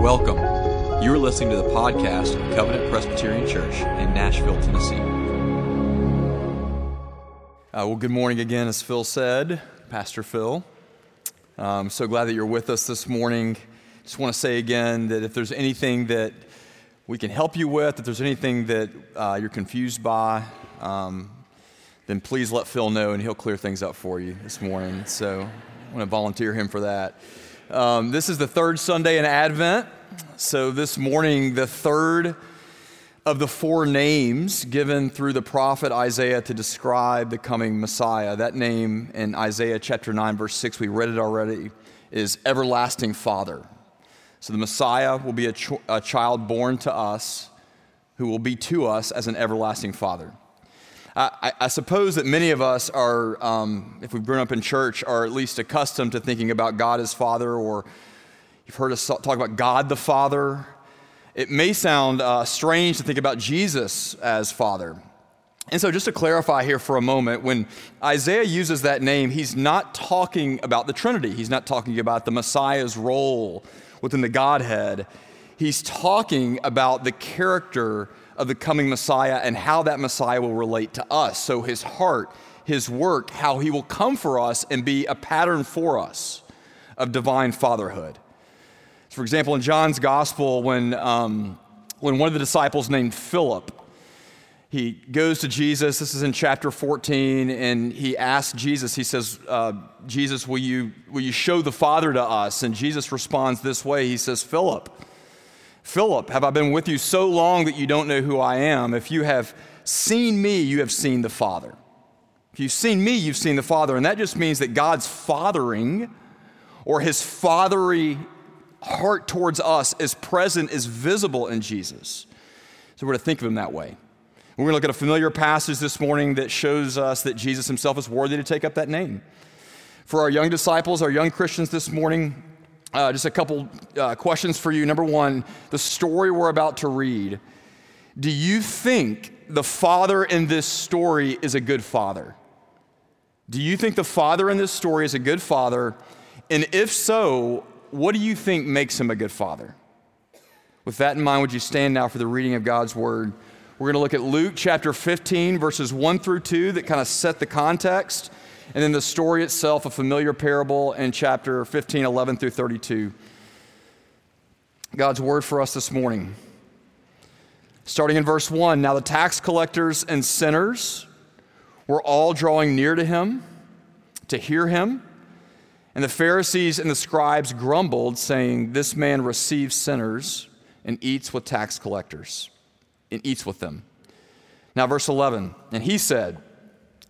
Welcome. You are listening to the podcast of Covenant Presbyterian Church in Nashville, Tennessee. Uh, well, good morning again, as Phil said, Pastor Phil. I'm so glad that you're with us this morning. Just want to say again that if there's anything that we can help you with, if there's anything that uh, you're confused by, um, then please let Phil know and he'll clear things up for you this morning. So I want to volunteer him for that. Um, this is the third Sunday in Advent. So this morning, the third of the four names given through the prophet Isaiah to describe the coming Messiah. That name in Isaiah chapter 9, verse 6, we read it already, is Everlasting Father. So the Messiah will be a, ch- a child born to us who will be to us as an everlasting Father. I, I, suppose that many of us are, um, if we've grown up in church, are at least accustomed to thinking about God as Father, or you've heard us talk about God the Father. It may sound uh, strange to think about Jesus as Father. And so, just to clarify here for a moment, when Isaiah uses that name, he's not talking about the Trinity. He's not talking about the Messiah's role within the Godhead. He's talking about the character of the coming Messiah and how that Messiah will relate to us. So, his heart, his work, how he will come for us and be a pattern for us of divine fatherhood. So for example, in John's gospel, when, um, when one of the disciples named Philip, he goes to Jesus, this is in chapter 14, and he asks Jesus, he says, uh, Jesus, will you, will you show the Father to us? And Jesus responds this way He says, Philip, Philip, have I been with you so long that you don't know who I am? If you have seen me, you have seen the Father. If you've seen me, you've seen the Father. And that just means that God's fathering or his fatherly heart towards us is present, is visible in Jesus. So we're to think of him that way. We're going to look at a familiar passage this morning that shows us that Jesus himself is worthy to take up that name. For our young disciples, our young Christians this morning, uh, just a couple uh, questions for you. Number one, the story we're about to read. Do you think the father in this story is a good father? Do you think the father in this story is a good father? And if so, what do you think makes him a good father? With that in mind, would you stand now for the reading of God's word? We're going to look at Luke chapter 15, verses 1 through 2, that kind of set the context and then the story itself, a familiar parable in chapter 15, 11 through 32. God's word for us this morning. Starting in verse 1 Now the tax collectors and sinners were all drawing near to him to hear him. And the Pharisees and the scribes grumbled, saying, This man receives sinners and eats with tax collectors, and eats with them. Now, verse 11, and he said,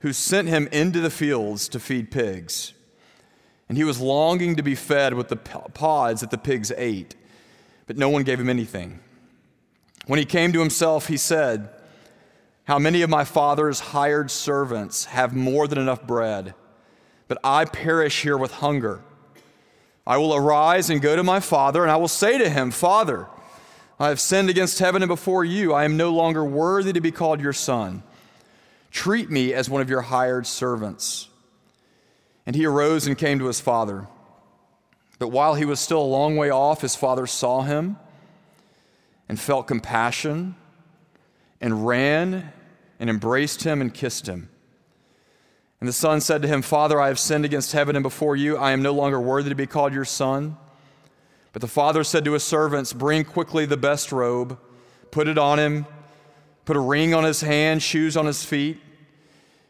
who sent him into the fields to feed pigs. And he was longing to be fed with the pods that the pigs ate, but no one gave him anything. When he came to himself, he said, How many of my father's hired servants have more than enough bread, but I perish here with hunger? I will arise and go to my father, and I will say to him, Father, I have sinned against heaven and before you. I am no longer worthy to be called your son. Treat me as one of your hired servants. And he arose and came to his father. But while he was still a long way off, his father saw him and felt compassion and ran and embraced him and kissed him. And the son said to him, Father, I have sinned against heaven and before you. I am no longer worthy to be called your son. But the father said to his servants, Bring quickly the best robe, put it on him, put a ring on his hand, shoes on his feet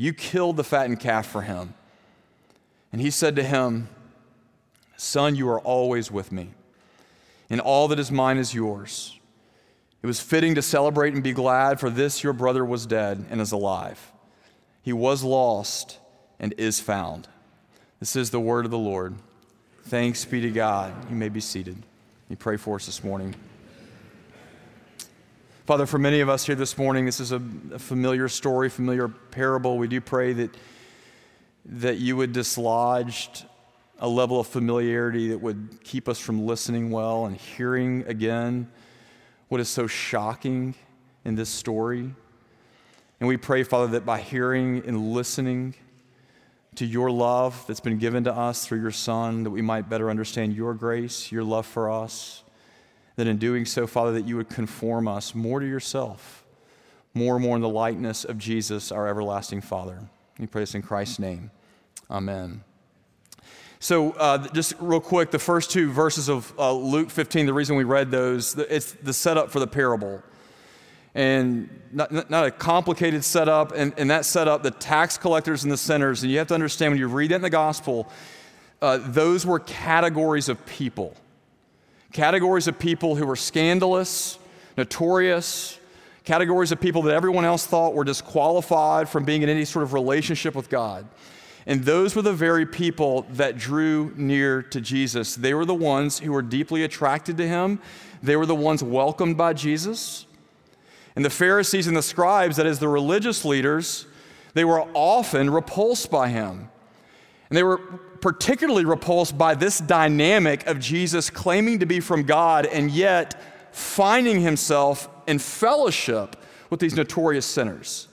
you killed the fattened calf for him. And he said to him, Son, you are always with me, and all that is mine is yours. It was fitting to celebrate and be glad, for this your brother was dead and is alive. He was lost and is found. This is the word of the Lord. Thanks be to God. You may be seated. You pray for us this morning. Father, for many of us here this morning, this is a, a, familiar story, familiar parable. We do pray that, that you would dislodge a level of familiarity that would keep us from listening well and hearing again what is so shocking in this story. And we pray, Father, that by hearing and listening to your love that's been given to us through your Son, that we might better understand your grace, your love for us that in doing so, Father, that you would conform us more to yourself, more and more in the likeness of Jesus, our everlasting Father. We pray this in Christ's name. Amen. So, uh, just real quick, the first two verses of uh, Luke 15, the reason we read those, it's the setup for the parable. And not, not a complicated setup. And, and that setup, the tax collectors and the sinners, and you have to understand when you read that in the gospel, uh, those were categories of people categories of people who were scandalous, notorious, categories of people that everyone else thought were disqualified from being in any sort of relationship with God. And those were the very people that drew near to Jesus. They were the ones who were deeply attracted to him. They were the ones welcomed by Jesus. And the Pharisees and the scribes, that is, the religious leaders, they were often repulsed by him. And they were particularly repulsed by this dynamic of Jesus claiming to be from God and yet finding himself in fellowship with these notorious sinners.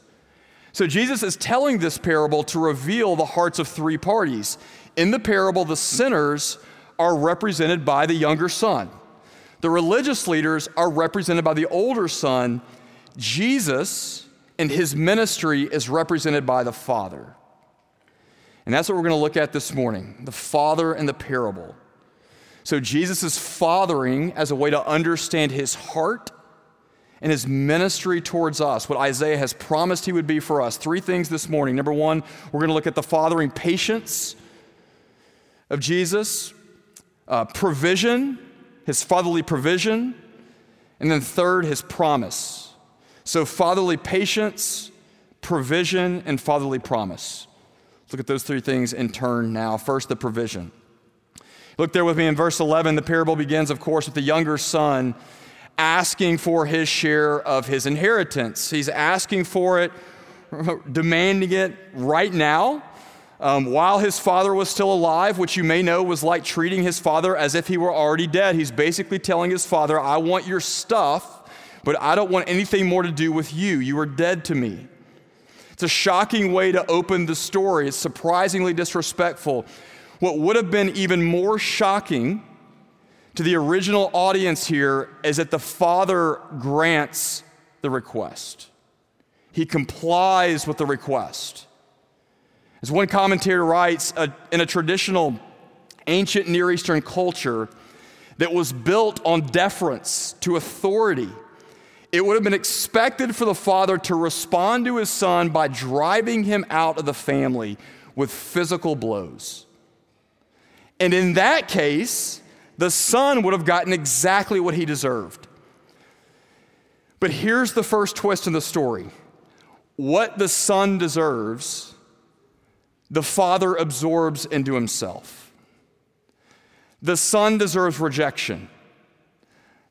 So Jesus is telling this parable to reveal the hearts of three parties. In the parable, the sinners are represented by the younger son. The religious leaders are represented by the older son. Jesus and his ministry is represented by the Father. And that's what we're going to look at this morning the father and the parable. So, Jesus is fathering as a way to understand his heart and his ministry towards us, what Isaiah has promised he would be for us. Three things this morning. Number one, we're going to look at the fathering patience of Jesus, uh, provision, his fatherly provision, and then third, his promise. So, fatherly patience, provision, and fatherly promise. Look at those three things in turn now. First, the provision. Look there with me in verse 11. The parable begins, of course, with the younger son asking for his share of his inheritance. He's asking for it, demanding it right now. Um, while his father was still alive, which you may know was like treating his father as if he were already dead. He's basically telling his father, I want your stuff, but I don't want anything more to do with you. You are dead to me. It's a shocking way to open the story. It's surprisingly disrespectful. What would have been even more shocking to the original audience here is that the father grants the request. He complies with the request. As one commentator writes, in a traditional ancient Near Eastern culture that was built on deference to authority, it would have been expected for the father to respond to his son by driving him out of the family with physical blows. And in that case, the son would have gotten exactly what he deserved. But here's the first twist in the story what the son deserves, the father absorbs into himself. The son deserves rejection.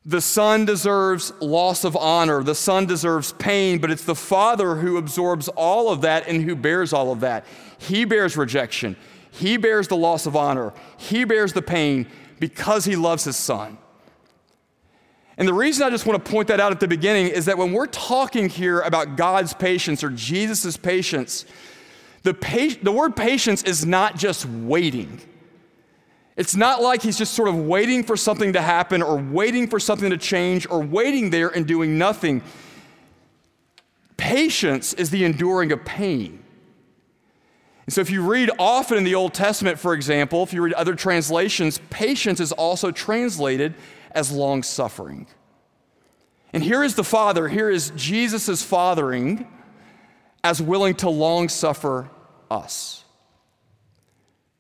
The son deserves loss of honor. The son deserves pain, but it's the father who absorbs all of that and who bears all of that. He bears rejection. He bears the loss of honor. He bears the pain because he loves his son. And the reason I just want to point that out at the beginning is that when we're talking here about God's patience or Jesus' patience, the, pa- the word patience is not just waiting. It's not like he's just sort of waiting for something to happen or waiting for something to change or waiting there and doing nothing. Patience is the enduring of pain. And so, if you read often in the Old Testament, for example, if you read other translations, patience is also translated as long suffering. And here is the Father, here is Jesus' fathering as willing to long suffer us.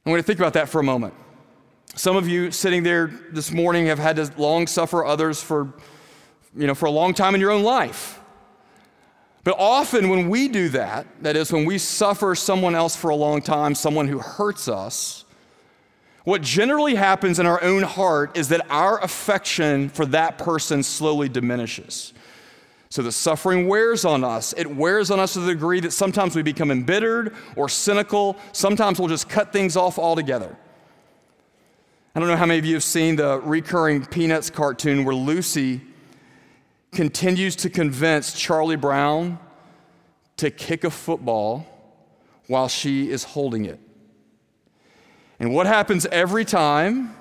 I want to think about that for a moment. Some of you sitting there this morning have had to long suffer others for, you know, for a long time in your own life. But often when we do that, that is, when we suffer someone else for a long time, someone who hurts us, what generally happens in our own heart is that our affection for that person slowly diminishes. So the suffering wears on us. It wears on us to the degree that sometimes we become embittered or cynical. Sometimes we'll just cut things off altogether. I don't know how many of you have seen the recurring Peanuts cartoon where Lucy continues to convince Charlie Brown to kick a football while she is holding it. And what happens every time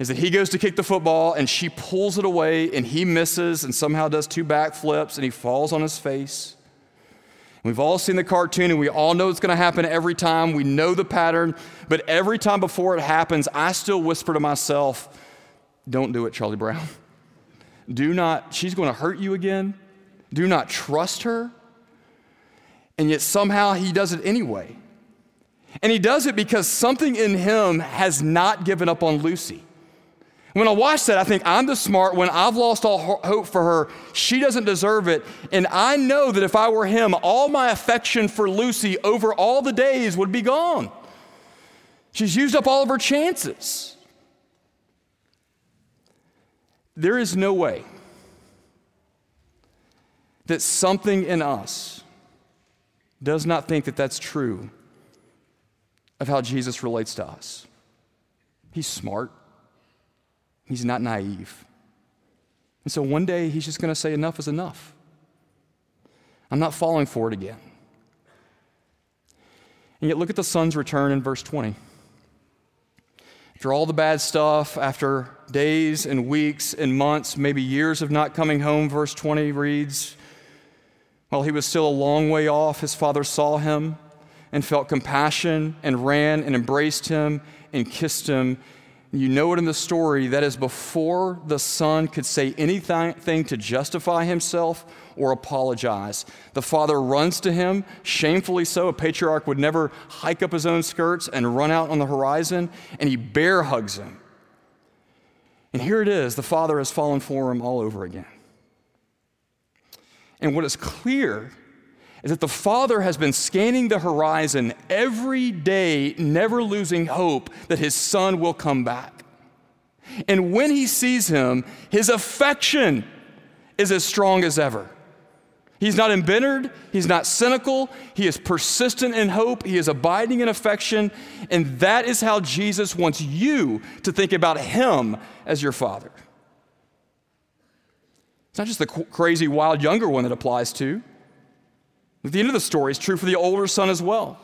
is that he goes to kick the football and she pulls it away and he misses and somehow does two backflips and he falls on his face. We've all seen the cartoon and we all know it's going to happen every time. We know the pattern, but every time before it happens, I still whisper to myself, Don't do it, Charlie Brown. Do not, she's going to hurt you again. Do not trust her. And yet somehow he does it anyway. And he does it because something in him has not given up on Lucy. When I watch that, I think I'm the smart one. I've lost all hope for her. She doesn't deserve it. And I know that if I were him, all my affection for Lucy over all the days would be gone. She's used up all of her chances. There is no way that something in us does not think that that's true of how Jesus relates to us. He's smart, he's not naive. And so one day he's just going to say, Enough is enough. I'm not falling for it again. And yet, look at the son's return in verse 20. After all the bad stuff, after days and weeks and months, maybe years of not coming home, verse 20 reads, While he was still a long way off, his father saw him and felt compassion and ran and embraced him and kissed him. You know it in the story. That is before the son could say anything to justify himself or apologize. The father runs to him, shamefully so. A patriarch would never hike up his own skirts and run out on the horizon, and he bear hugs him. And here it is the father has fallen for him all over again. And what is clear is that the father has been scanning the horizon every day, never losing hope that his son will come back. And when he sees him, his affection is as strong as ever. He's not embittered, he's not cynical, he is persistent in hope, he is abiding in affection, and that is how Jesus wants you to think about him as your father. It's not just the crazy, wild younger one that applies to. At the end of the story is true for the older son as well.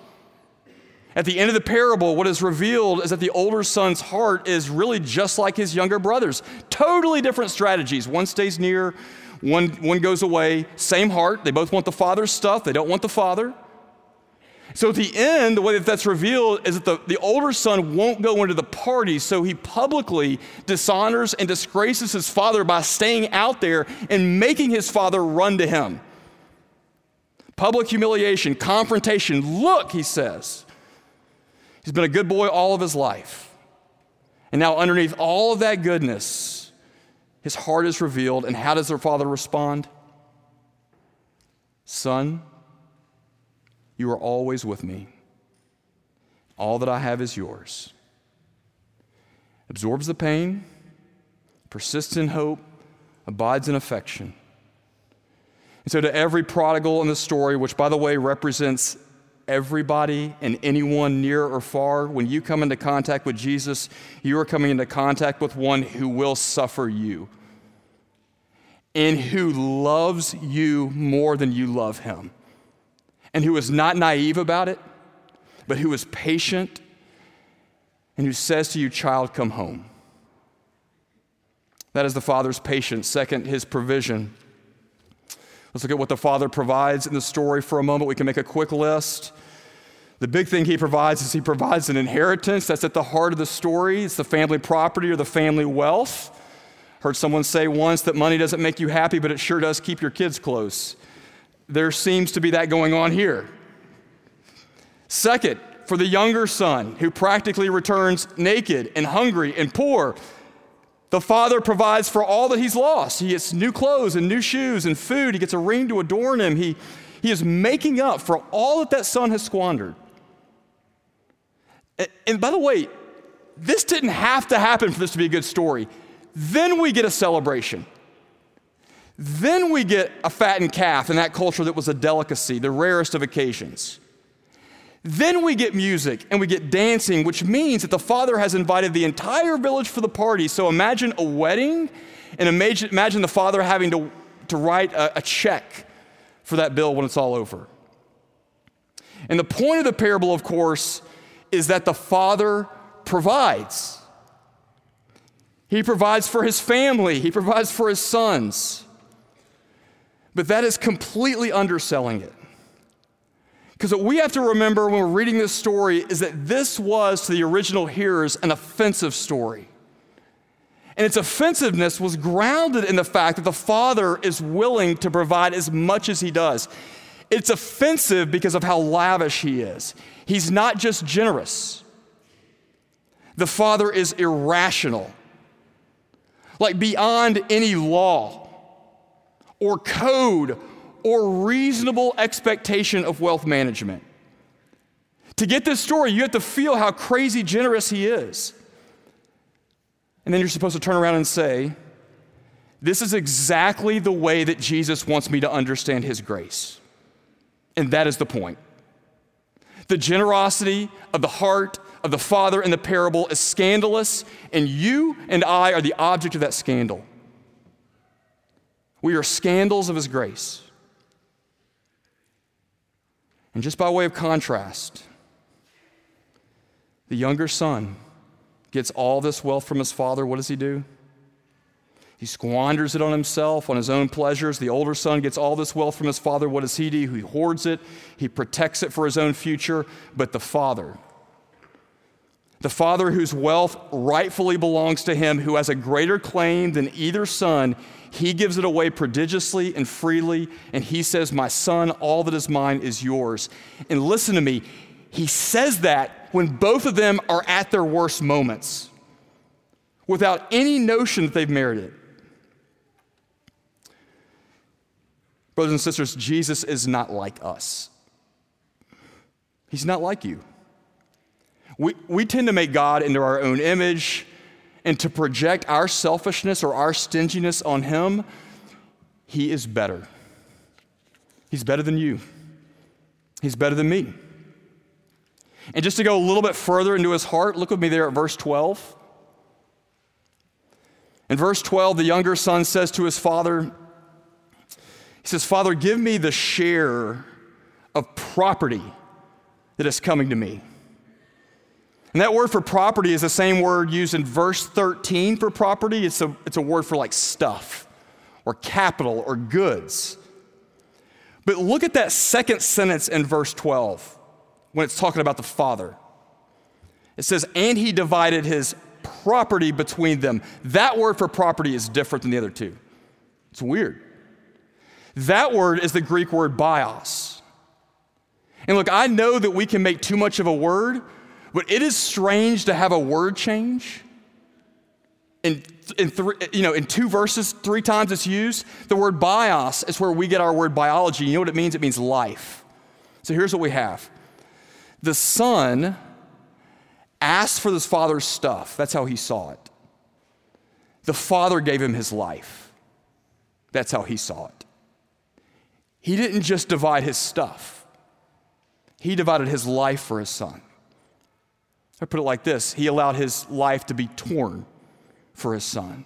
At the end of the parable, what is revealed is that the older son's heart is really just like his younger brother's. Totally different strategies. One stays near, one, one goes away, same heart. They both want the father's stuff, they don't want the father. So at the end, the way that that's revealed is that the, the older son won't go into the party, so he publicly dishonors and disgraces his father by staying out there and making his father run to him. Public humiliation, confrontation. Look, he says. He's been a good boy all of his life. And now, underneath all of that goodness, his heart is revealed. And how does their father respond? Son, you are always with me. All that I have is yours. Absorbs the pain, persists in hope, abides in affection. And so, to every prodigal in the story, which by the way represents everybody and anyone near or far, when you come into contact with Jesus, you are coming into contact with one who will suffer you. and who loves you more than you love him, and who is not naive about it, but who is patient and who says to you, Child, come home. That is the Father's patience. Second, his provision. Let's look at what the Father provides in the story for a moment. We can make a quick list. The big thing he provides is he provides an inheritance that's at the heart of the story. It's the family property or the family wealth. Heard someone say once that money doesn't make you happy, but it sure does keep your kids close. There seems to be that going on here. Second, for the younger son who practically returns naked and hungry and poor, the father provides for all that he's lost. He gets new clothes and new shoes and food. He gets a ring to adorn him. He, he is making up for all that that son has squandered. And, and by the way, this didn't have to happen for this to be a good story. Then we get a celebration. Then we get a fattened calf in that culture that was a delicacy, the rarest of occasions. Then we get music and we get dancing, which means that the father has invited the entire village for the party. So imagine a wedding and imagine, imagine the father having to, to write a, a check for that bill when it's all over. And the point of the parable, of course, is that the father provides. He provides for his family, he provides for his sons. But that is completely underselling it. Because what we have to remember when we're reading this story is that this was to the original hearers an offensive story. And its offensiveness was grounded in the fact that the Father is willing to provide as much as He does. It's offensive because of how lavish He is. He's not just generous, the Father is irrational like beyond any law or code or reasonable expectation of wealth management. To get this story, you have to feel how crazy generous he is. And then you're supposed to turn around and say, This is exactly the way that Jesus wants me to understand his grace. And that is the point. The generosity of the heart of the father in the parable is scandalous, and you and I are the object of that scandal. We are scandals of his grace. And just by way of contrast, the younger son gets all this wealth from his father. What does he do? He squanders it on himself, on his own pleasures. The older son gets all this wealth from his father. What does he do? He hoards it, he protects it for his own future. But the father, the father whose wealth rightfully belongs to him, who has a greater claim than either son, he gives it away prodigiously and freely. And he says, My son, all that is mine is yours. And listen to me, he says that when both of them are at their worst moments without any notion that they've merited. Brothers and sisters, Jesus is not like us. He's not like you. We, we tend to make God into our own image and to project our selfishness or our stinginess on Him. He is better. He's better than you, He's better than me. And just to go a little bit further into his heart, look with me there at verse 12. In verse 12, the younger son says to his father, He says, Father, give me the share of property that is coming to me. And that word for property is the same word used in verse 13 for property. It's a, it's a word for like stuff or capital or goods. But look at that second sentence in verse 12 when it's talking about the father. It says, and he divided his property between them. That word for property is different than the other two. It's weird. That word is the Greek word bios. And look, I know that we can make too much of a word but it is strange to have a word change. In, in, three, you know, in two verses, three times it's used. The word bios is where we get our word biology. You know what it means? It means life. So here's what we have the son asked for his father's stuff. That's how he saw it. The father gave him his life. That's how he saw it. He didn't just divide his stuff, he divided his life for his son. I put it like this He allowed his life to be torn for his son.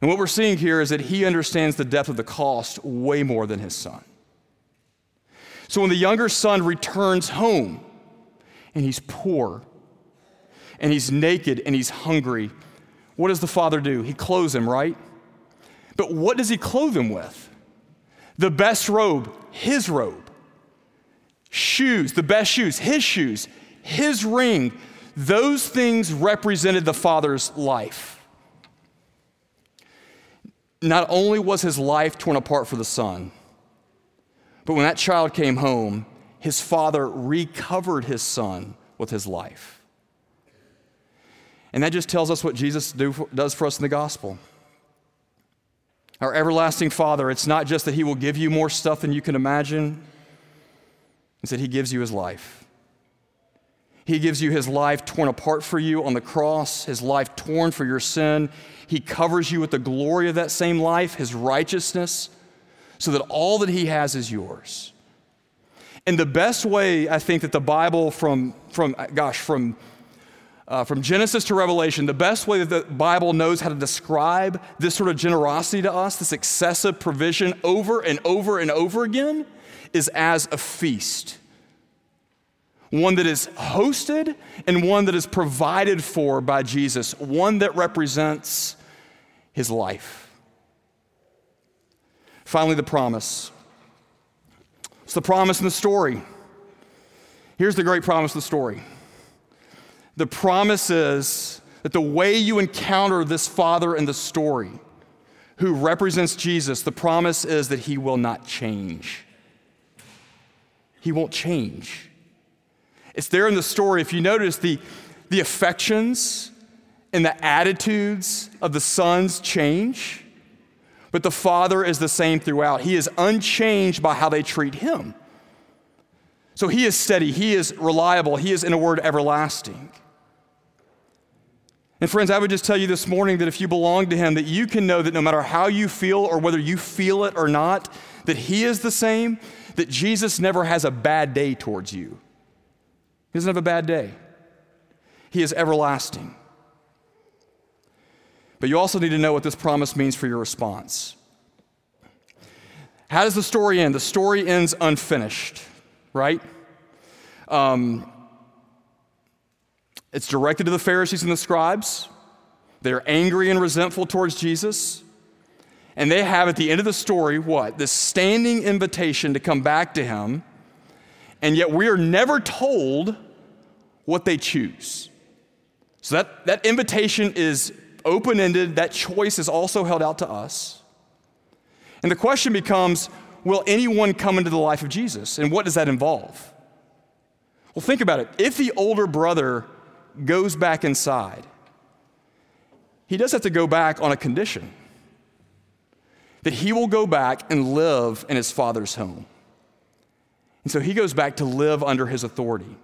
And what we're seeing here is that he understands the depth of the cost way more than his son. So when the younger son returns home and he's poor and he's naked and he's hungry, what does the father do? He clothes him, right? But what does he clothe him with? The best robe, his robe. Shoes, the best shoes, his shoes, his ring. Those things represented the father's life not only was his life torn apart for the son, but when that child came home, his father recovered his son with his life. And that just tells us what Jesus do, does for us in the gospel. Our everlasting Father, it's not just that He will give you more stuff than you can imagine, it's that He gives you His life. He gives you His life torn apart for you on the cross, His life torn for your sin. He covers you with the glory of that same life, His righteousness, so that all that He has is yours. And the best way I think that the Bible, from, from gosh, from, uh, from Genesis to Revelation, the best way that the Bible knows how to describe this sort of generosity to us, this excessive provision over and over and over again, is as a feast. One that is hosted and one that is provided for by Jesus, one that represents his life. Finally, the promise. It's the promise in the story. Here's the great promise of the story the promise is that the way you encounter this father in the story, who represents Jesus, the promise is that he will not change. He won't change. It's there in the story. If you notice, the, the affections and the attitudes of the sons change, but the father is the same throughout. He is unchanged by how they treat him. So he is steady, he is reliable, he is, in a word, everlasting. And friends, I would just tell you this morning that if you belong to him, that you can know that no matter how you feel or whether you feel it or not, that he is the same, that Jesus never has a bad day towards you. He doesn't have a bad day. He is everlasting. But you also need to know what this promise means for your response. How does the story end? The story ends unfinished, right? Um, it's directed to the Pharisees and the scribes. They're angry and resentful towards Jesus. And they have at the end of the story what? This standing invitation to come back to him. And yet we are never told what they choose. So that, that invitation is open ended, that choice is also held out to us. And the question becomes will anyone come into the life of Jesus? And what does that involve? Well, think about it. If the older brother goes back inside, he does have to go back on a condition that he will go back and live in his father's home. And so he goes back to live under his authority.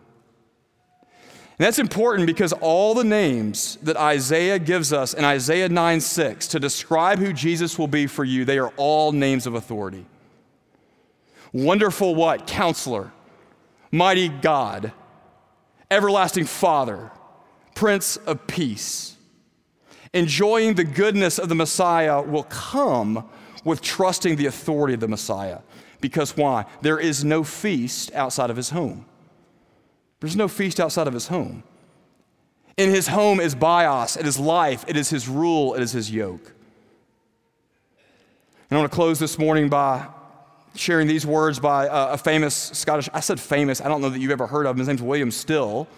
And that's important because all the names that Isaiah gives us in Isaiah 9 6 to describe who Jesus will be for you, they are all names of authority. Wonderful what? Counselor, mighty God, everlasting Father, Prince of Peace. Enjoying the goodness of the Messiah will come with trusting the authority of the Messiah. Because why? There is no feast outside of his home. There's no feast outside of his home. In his home is bios, it is life, it is his rule, it is his yoke. And I want to close this morning by sharing these words by a, famous Scottish, I said famous, I don't know that you've ever heard of him. His name's William Still.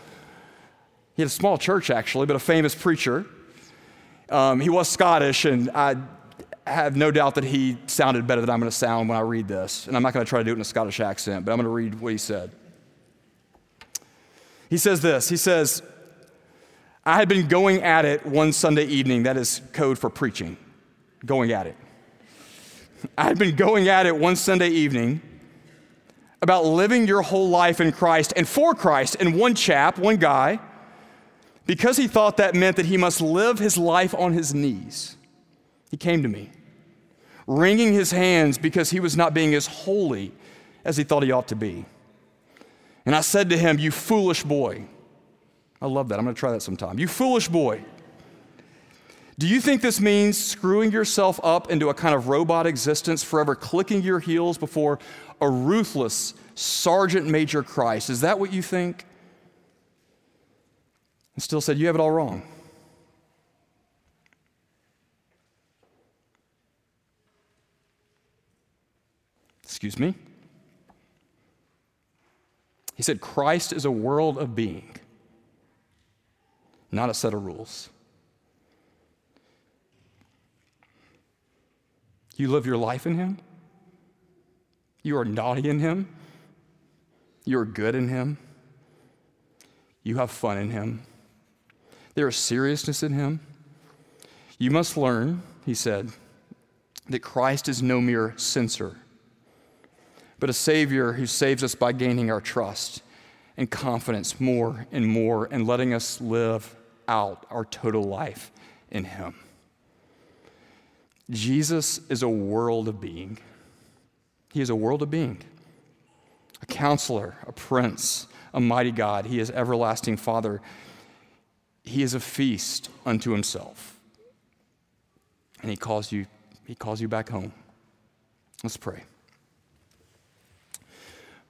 He had a small church actually, but a famous preacher. Um, he was Scottish, and I have no doubt that he sounded better than I'm going to sound when I read this. And I'm not going to try to do it in a Scottish accent, but I'm going to read what he said. He says this He says, I had been going at it one Sunday evening. That is code for preaching, going at it. I had been going at it one Sunday evening about living your whole life in Christ and for Christ. And one chap, one guy, because he thought that meant that he must live his life on his knees, he came to me, wringing his hands because he was not being as holy as he thought he ought to be. And I said to him, You foolish boy. I love that. I'm going to try that sometime. You foolish boy. Do you think this means screwing yourself up into a kind of robot existence, forever clicking your heels before a ruthless Sergeant Major Christ? Is that what you think? And Still said, You have it all wrong. Excuse me? He said, Christ is a world of being, not a set of rules. You live your life in Him. You are naughty in Him. You are good in Him. You have fun in Him. There is seriousness in Him. You must learn, he said, that Christ is no mere censor, but a Savior who saves us by gaining our trust and confidence more and more and letting us live out our total life in Him. Jesus is a world of being. He is a world of being. A counselor, a prince, a mighty God. He is everlasting Father. He is a feast unto himself. And he calls you, he calls you back home. Let's pray.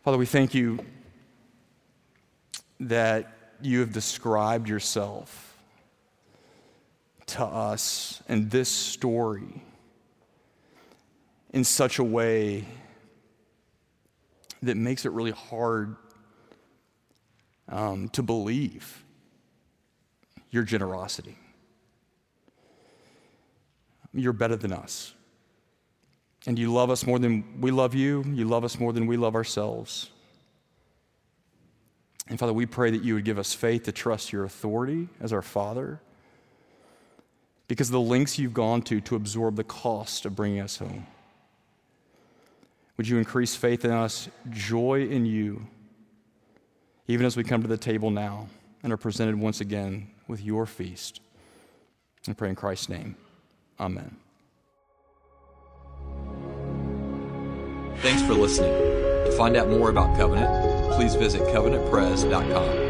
Father, we thank you that you have described yourself to us in this story in such a way that makes it really hard um, to believe your generosity. You're better than us. And you love us more than we love you. You love us more than we love ourselves. And Father, we pray that you would give us faith to trust your authority as our Father because of the lengths you've gone to to absorb the cost of bringing us home. Would you increase faith in us, joy in you, even as we come to the table now and are presented once again with your feast? I pray in Christ's name. Amen. Thanks for listening. To find out more about Covenant, please visit covenantpres.com.